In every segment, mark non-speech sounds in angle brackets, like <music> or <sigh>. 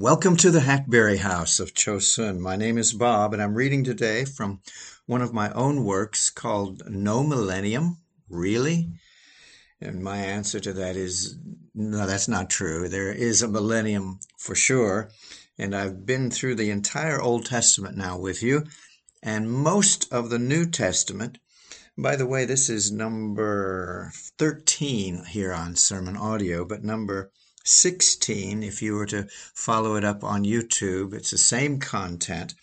Welcome to the Hackberry House of Chosun. My name is Bob, and I'm reading today from one of my own works called No Millennium. Really? And my answer to that is no, that's not true. There is a millennium for sure. And I've been through the entire Old Testament now with you, and most of the New Testament. By the way, this is number 13 here on Sermon Audio, but number 16 if you were to follow it up on YouTube. It's the same content.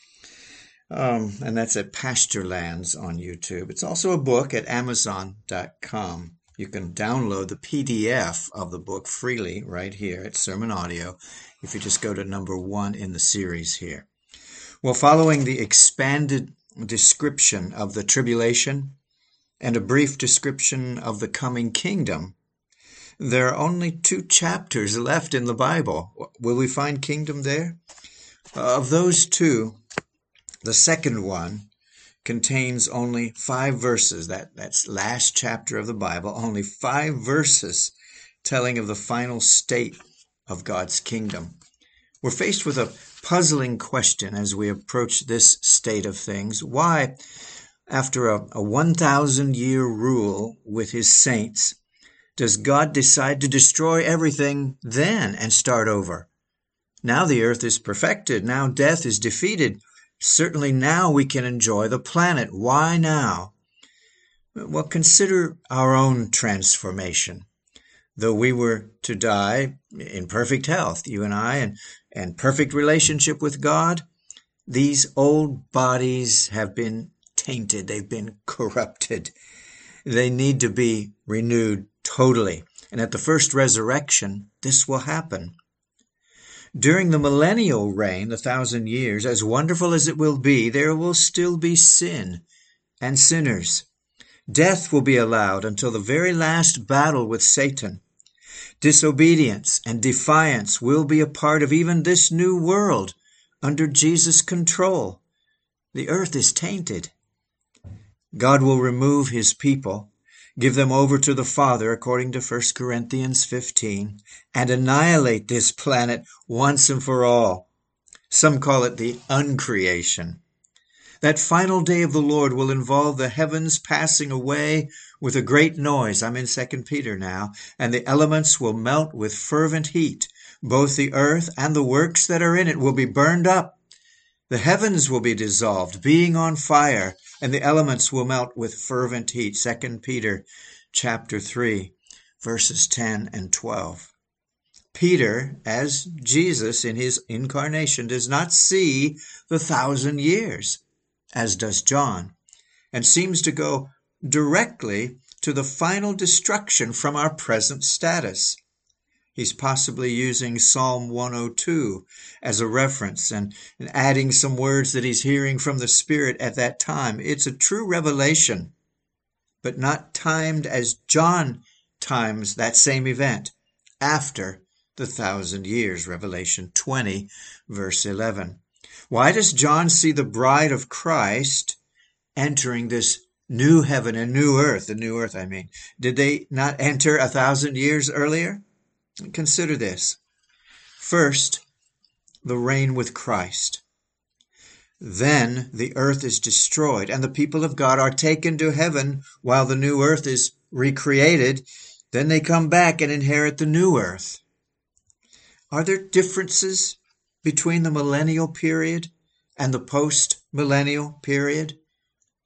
Um, and that's at Pasturelands on YouTube. It's also a book at Amazon.com. You can download the PDF of the book freely right here at Sermon Audio if you just go to number one in the series here. Well, following the expanded description of the tribulation and a brief description of the coming kingdom, there are only two chapters left in the Bible. Will we find kingdom there? Uh, of those two, the second one contains only five verses. That, that's last chapter of the Bible, only five verses telling of the final state of God's kingdom. We're faced with a puzzling question as we approach this state of things. Why, after a, a 1,000 year rule with his saints, does God decide to destroy everything then and start over? Now the earth is perfected. Now death is defeated. Certainly now we can enjoy the planet. Why now? Well, consider our own transformation. Though we were to die in perfect health, you and I, and, and perfect relationship with God, these old bodies have been tainted. They've been corrupted. They need to be renewed totally. And at the first resurrection, this will happen. During the millennial reign, the thousand years, as wonderful as it will be, there will still be sin and sinners. Death will be allowed until the very last battle with Satan. Disobedience and defiance will be a part of even this new world under Jesus' control. The earth is tainted. God will remove his people give them over to the Father according to 1 Corinthians 15, and annihilate this planet once and for all. Some call it the uncreation. That final day of the Lord will involve the heavens passing away with a great noise. I'm in 2 Peter now. And the elements will melt with fervent heat. Both the earth and the works that are in it will be burned up. The heavens will be dissolved, being on fire, and the elements will melt with fervent heat. 2 Peter chapter 3 verses 10 and 12. Peter, as Jesus in his incarnation, does not see the thousand years, as does John, and seems to go directly to the final destruction from our present status. He's possibly using Psalm 102 as a reference and, and, adding some words that he's hearing from the Spirit at that time. It's a true revelation, but not timed as John times that same event after the thousand years. Revelation 20, verse 11. Why does John see the bride of Christ entering this new heaven and new earth? The new earth, I mean. Did they not enter a thousand years earlier? Consider this. First, the reign with Christ. Then the earth is destroyed, and the people of God are taken to heaven while the new earth is recreated. Then they come back and inherit the new earth. Are there differences between the millennial period and the post millennial period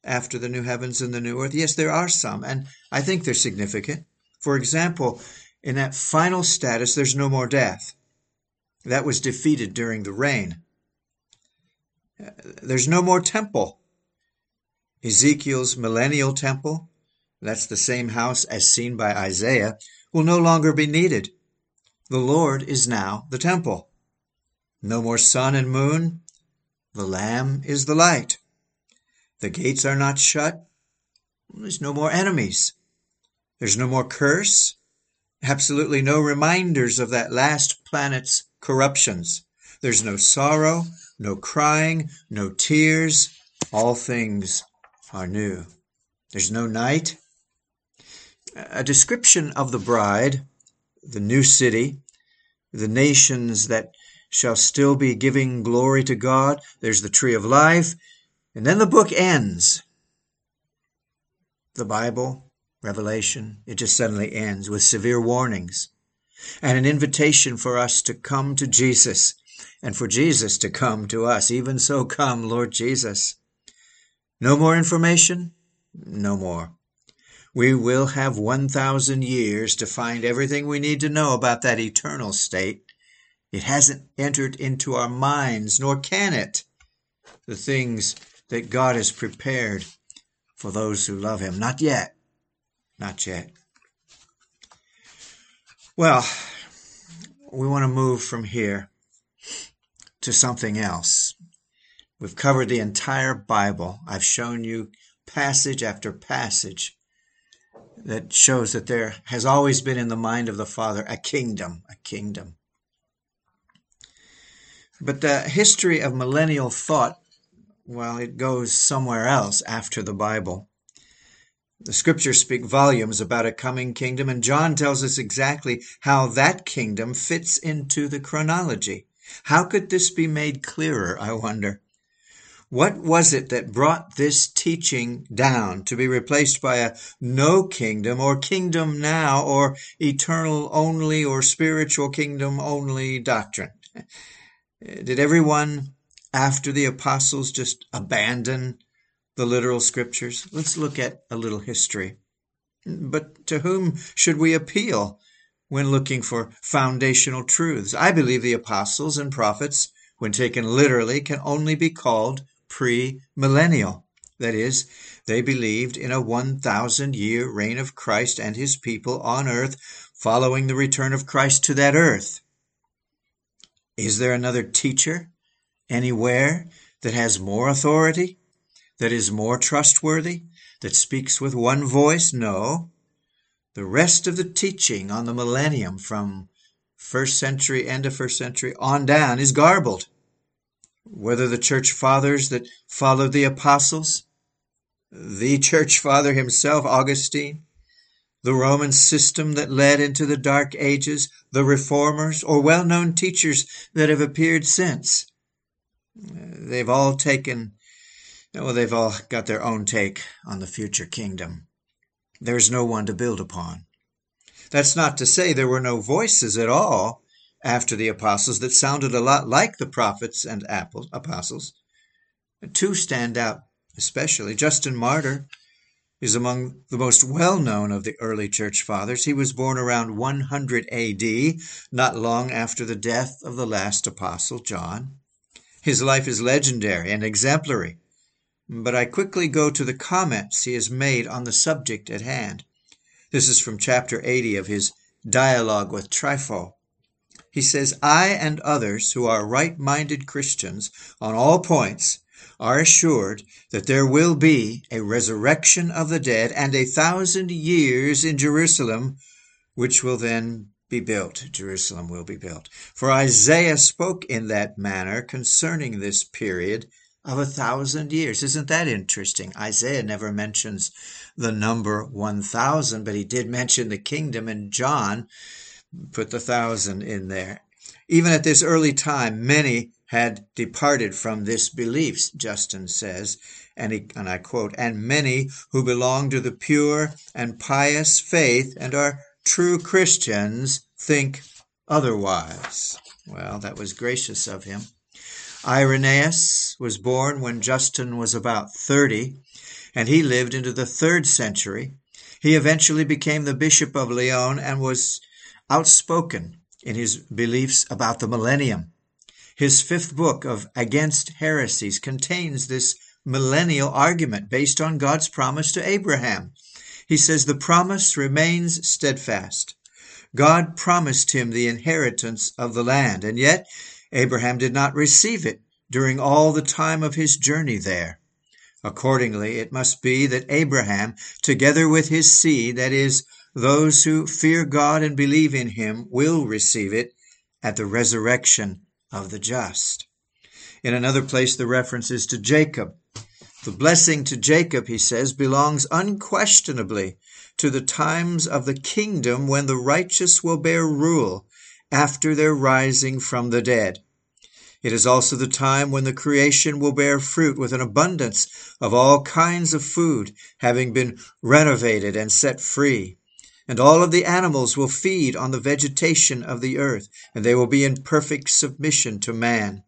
after the new heavens and the new earth? Yes, there are some, and I think they're significant. For example, in that final status, there's no more death. That was defeated during the reign. There's no more temple. Ezekiel's millennial temple, that's the same house as seen by Isaiah, will no longer be needed. The Lord is now the temple. No more sun and moon. The Lamb is the light. The gates are not shut. There's no more enemies. There's no more curse absolutely no reminders of that last planet's corruptions. There's no sorrow, no crying, no tears. All things are new. There's no night. A description of the bride, the new city, the nations that shall still be giving glory to God. There's the tree of life. And then the book ends. The Bible, Revelation, it just suddenly ends with severe warnings and an invitation for us to come to Jesus and for Jesus to come to us. Even so, come, Lord Jesus. No more information? No more. We will have 1,000 years to find everything we need to know about that eternal state. It hasn't entered into our minds, nor can it. The things that God has prepared for those who love Him. Not yet. Not yet. Well, we want to move from here to something else. We've covered the entire Bible. I've shown you passage after passage that shows that there has always been in the mind of the Father a kingdom, a kingdom. But the history of millennial thought, well, it goes somewhere else after the Bible. The scriptures speak volumes about a coming kingdom, and John tells us exactly how that kingdom fits into the chronology. How could this be made clearer, I wonder? What was it that brought this teaching down to be replaced by a no kingdom or kingdom now or eternal only or spiritual kingdom only doctrine? <laughs> Did everyone after the apostles just abandon the literal scriptures? Let's look at a little history. But to whom should we appeal when looking for foundational truths? I believe the apostles and prophets, when taken literally, can only be called pre-millennial. That is, they believed in a 1,000 year reign of Christ and his people on earth following the return of Christ to that earth. Is there another teacher anywhere that has more authority, that is more trustworthy, that speaks with one voice? No. The rest of the teaching on the millennium from first century, end of first century on down is garbled whether the church fathers that followed the apostles, the church father himself, Augustine, the Roman system that led into the Dark Ages, the reformers, or well known teachers that have appeared since. They've all taken, well, they've all got their own take on the future kingdom. There's no one to build upon. That's not to say there were no voices at all after the apostles that sounded a lot like the prophets and apostles. Two stand out especially. Justin Martyr is among the most well known of the early church fathers. He was born around 100 AD, not long after the death of the last apostle, John. His life is legendary and exemplary, but I quickly go to the comments he has made on the subject at hand. This is from chapter 80 of his Dialogue with Trypho. He says, I and others who are right minded Christians on all points are assured that there will be a resurrection of the dead and a thousand years in Jerusalem, which will then be built. Jerusalem will be built. For Isaiah spoke in that manner concerning this period of a thousand years. Isn't that interesting? Isaiah never mentions the number 1,000, but he did mention the kingdom, and John put the thousand in there. Even at this early time, many had departed from this belief, Justin says, and, he, and I quote, and many who belong to the pure and pious faith and are true Christians think otherwise. Well, that was gracious of him. Irenaeus was born when Justin was about 30, and he lived into the third century. He eventually became the Bishop of Lyon and was outspoken in his beliefs about the millennium. His fifth book of Against Heresies contains this millennial argument based on God's promise to Abraham. He says the promise remains steadfast. God promised him the inheritance of the land, and yet Abraham did not receive it during all the time of his journey there. Accordingly, it must be that Abraham, together with his seed, that is, those who fear God and believe in him will receive it at the resurrection of the just. In another place, the reference is to Jacob. The blessing to Jacob, he says, belongs unquestionably to the times of the kingdom when the righteous will bear rule after their rising from the dead. It is also the time when the creation will bear fruit with an abundance of all kinds of food, having been renovated and set free. And all of the animals will feed on the vegetation of the earth, and they will be in perfect submission to man.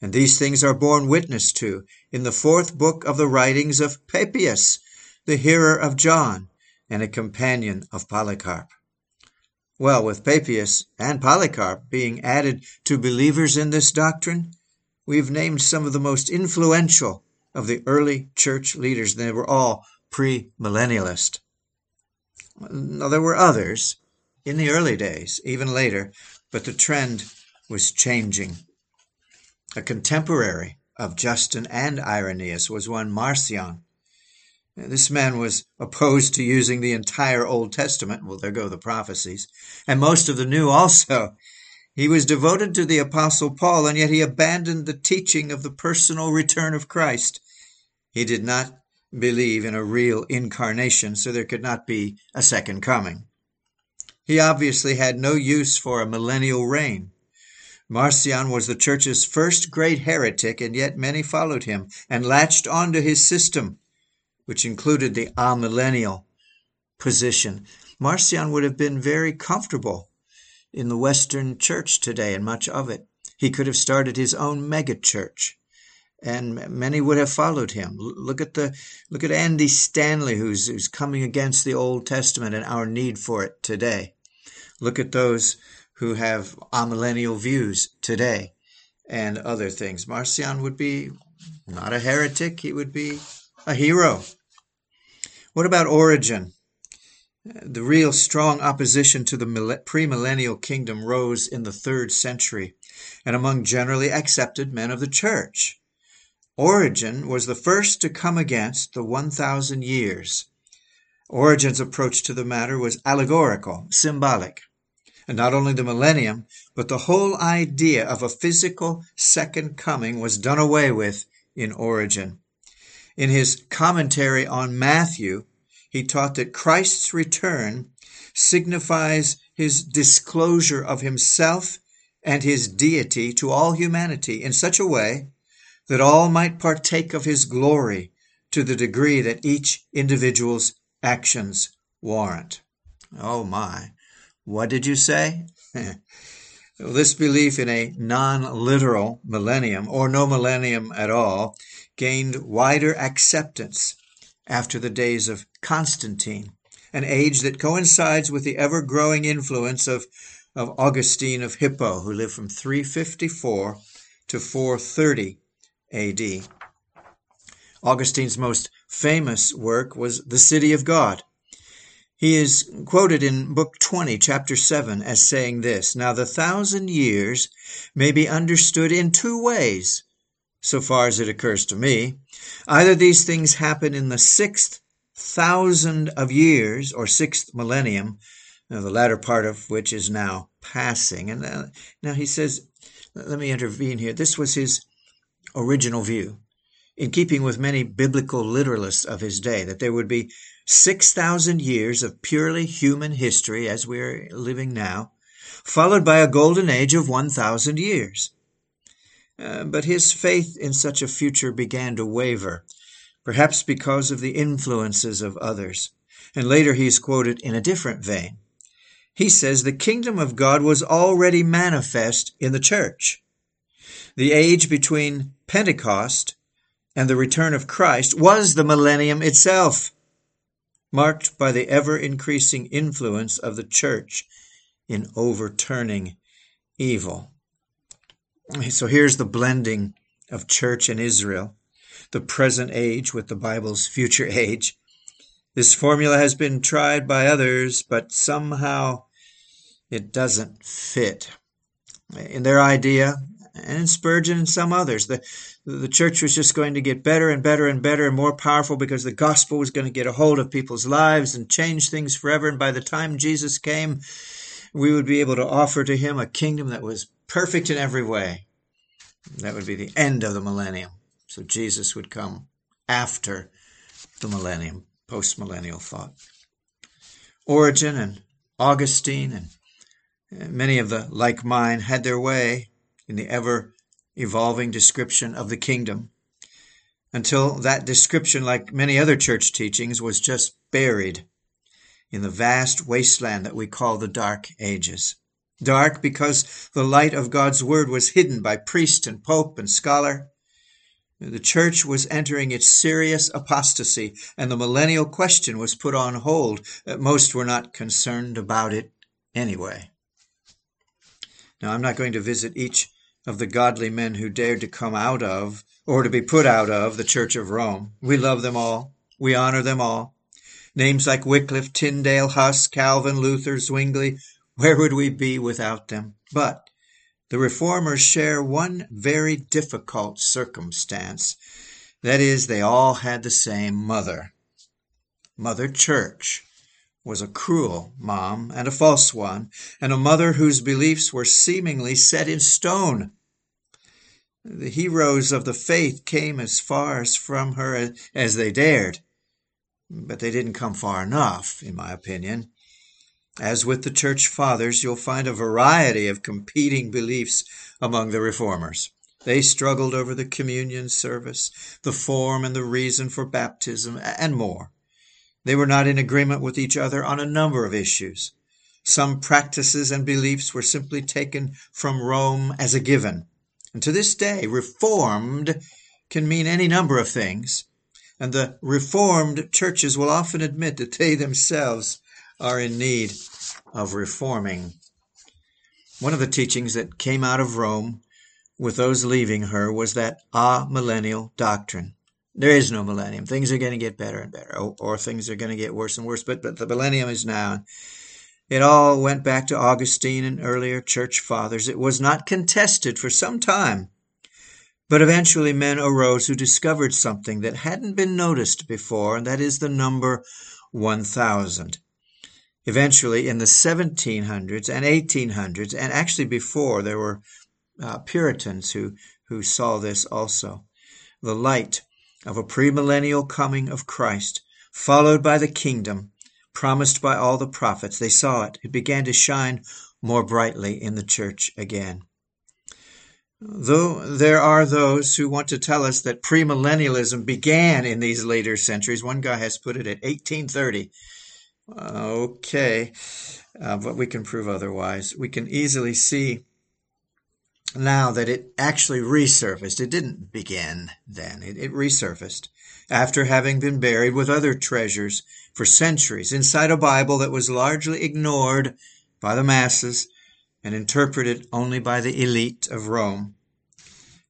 And these things are borne witness to in the fourth book of the writings of Papias, the hearer of John, and a companion of Polycarp. Well, with Papias and Polycarp being added to believers in this doctrine, we've named some of the most influential of the early church leaders. They were all pre-millennialist. Now, there were others in the early days, even later, but the trend was changing. A contemporary of Justin and Irenaeus was one Marcion, this man was opposed to using the entire Old Testament. Well, there go the prophecies. And most of the New also. He was devoted to the Apostle Paul, and yet he abandoned the teaching of the personal return of Christ. He did not believe in a real incarnation, so there could not be a second coming. He obviously had no use for a millennial reign. Marcion was the church's first great heretic, and yet many followed him and latched onto his system which included the amillennial position, Marcion would have been very comfortable in the Western church today and much of it. He could have started his own megachurch and many would have followed him. Look at the look at Andy Stanley who's who's coming against the Old Testament and our need for it today. Look at those who have amillennial views today and other things. Marcion would be not a heretic, he would be a hero. What about Origen? The real strong opposition to the premillennial kingdom rose in the third century and among generally accepted men of the church. Origen was the first to come against the 1,000 years. Origen's approach to the matter was allegorical, symbolic. And not only the millennium, but the whole idea of a physical second coming was done away with in Origen. In his commentary on Matthew, he taught that Christ's return signifies his disclosure of himself and his deity to all humanity in such a way that all might partake of his glory to the degree that each individual's actions warrant. Oh my, what did you say? <laughs> this belief in a non literal millennium, or no millennium at all, gained wider acceptance after the days of Constantine, an age that coincides with the ever growing influence of, of Augustine of Hippo, who lived from 354 to 430 AD. Augustine's most famous work was The City of God. He is quoted in Book 20, Chapter 7, as saying this Now the thousand years may be understood in two ways so far as it occurs to me. Either these things happen in the sixth thousand of years or sixth millennium, the latter part of which is now passing. And uh, now he says, let me intervene here. This was his original view, in keeping with many biblical literalists of his day, that there would be 6,000 years of purely human history as we're living now, followed by a golden age of 1,000 years. Uh, but his faith in such a future began to waver, perhaps because of the influences of others. And later he is quoted in a different vein. He says the kingdom of God was already manifest in the church. The age between Pentecost and the return of Christ was the millennium itself, marked by the ever increasing influence of the church in overturning evil. So here's the blending of church and Israel, the present age with the Bible's future <laughs> age. This formula has been tried by others, but somehow it doesn't fit. In their idea, and in Spurgeon and some others, the, the church was just going to get better and better and better and more powerful because the gospel was going to get a hold of people's lives and change things forever. And by the time Jesus came, we would be able to offer to him a kingdom that was perfect in every way. That would be the end of the millennium. So Jesus would come after the millennium, postmillennial thought. Origen and Augustine and many of the like mind had their way in the ever evolving description of the kingdom until that description, like many other church teachings, was just buried in the vast wasteland that we call the Dark Ages. Dark because the light of God's Word was hidden by priest and pope and scholar. The church was entering its serious apostasy, and the millennial question was put on hold. Most were not concerned about it anyway. Now, I'm not going to visit each of the godly men who dared to come out of, or to be put out of, the Church of Rome. We love them all. We honor them all. Names like Wycliffe, Tyndale, Huss, Calvin, Luther, Zwingli, where would we be without them? But the reformers share one very difficult circumstance. That is, they all had the same mother. Mother Church was a cruel mom and a false one, and a mother whose beliefs were seemingly set in stone. The heroes of the faith came as far as from her as they dared, but they didn't come far enough, in my opinion. As with the church fathers, you'll find a variety of competing beliefs among the reformers. They struggled over the communion service, the form and the reason for baptism, and more. They were not in agreement with each other on a number of issues. Some practices and beliefs were simply taken from Rome as a given. And to this day, reformed can mean any number of things. And the reformed churches will often admit that they themselves are in need of reforming. One of the teachings that came out of Rome with those leaving her was that amillennial doctrine. There is no millennium. Things are going to get better and better, or, or things are going to get worse and worse, but, but the millennium is now. It all went back to Augustine and earlier church fathers. It was not contested for some time. But eventually men arose who discovered something that hadn't been noticed before, and that is the number 1000. Eventually, in the 1700s and 1800s, and actually before, there were uh, Puritans who, who saw this also. The light of a premillennial coming of Christ, followed by the kingdom promised by all the prophets. They saw it. It began to shine more brightly in the church again. Though there are those who want to tell us that premillennialism began in these later centuries, one guy has put it at 1830 Okay, uh, but we can prove otherwise. We can easily see now that it actually resurfaced. It didn't begin then, it, it resurfaced after having been buried with other treasures for centuries inside a Bible that was largely ignored by the masses and interpreted only by the elite of Rome.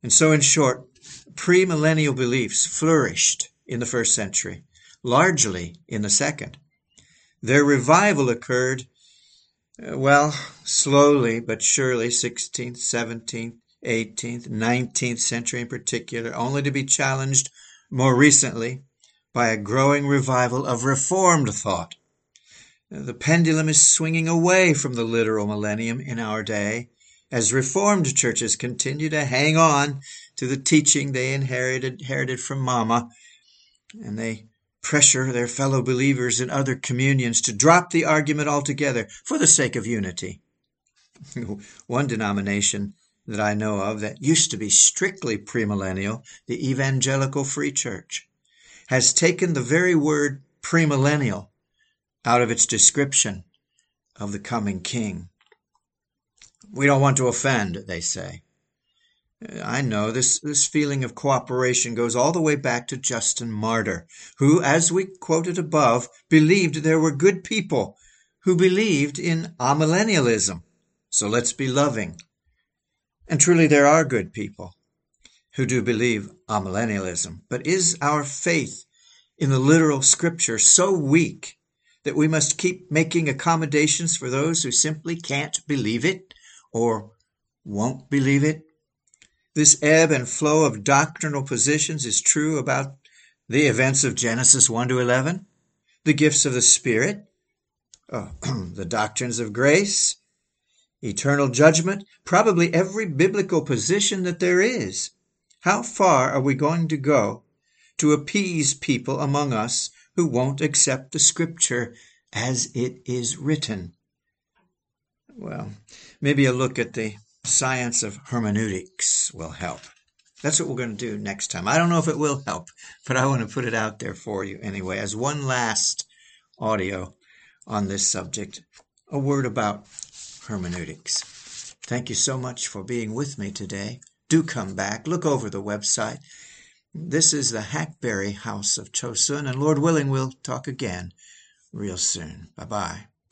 And so, in short, premillennial beliefs flourished in the first century, largely in the second. Their revival occurred, uh, well, slowly but surely, 16th, 17th, 18th, 19th century in particular, only to be challenged more recently by a growing revival of Reformed thought. The pendulum is swinging away from the literal millennium in our day as Reformed churches continue to hang on to the teaching they inherited, inherited from Mama, and they pressure their fellow believers in other communions to drop the argument altogether for the sake of unity. <laughs> One denomination that I know of that used to be strictly premillennial, the Evangelical Free Church, has taken the very word premillennial out of its description of the coming king. We don't want to offend, they say. Uh, I know this, this feeling of cooperation goes all the way back to Justin Martyr, who, as we quoted above, believed there were good people who believed in amillennialism. So let's be loving. And truly, there are good people who do believe amillennialism. But is our faith in the literal scripture so weak that we must keep making accommodations for those who simply can't believe it or won't believe it? This ebb and flow of doctrinal positions is true about the events of Genesis 1 to 11, the gifts of the Spirit, uh, <clears throat> the doctrines of grace, eternal judgment, probably every biblical position that there is. How far are we going to go to appease people among us who won't accept the scripture as it is written? Well, maybe a look at the science of hermeneutics will help. That's what we're going to do next time. I don't know if it will help, but I want to put it out there for you anyway as one last audio on this subject, a word about hermeneutics. Thank you so much for being with me today. Do come back, look over the website. This is the Hackberry House of Chosun, and Lord willing, we'll talk again real soon. Bye bye.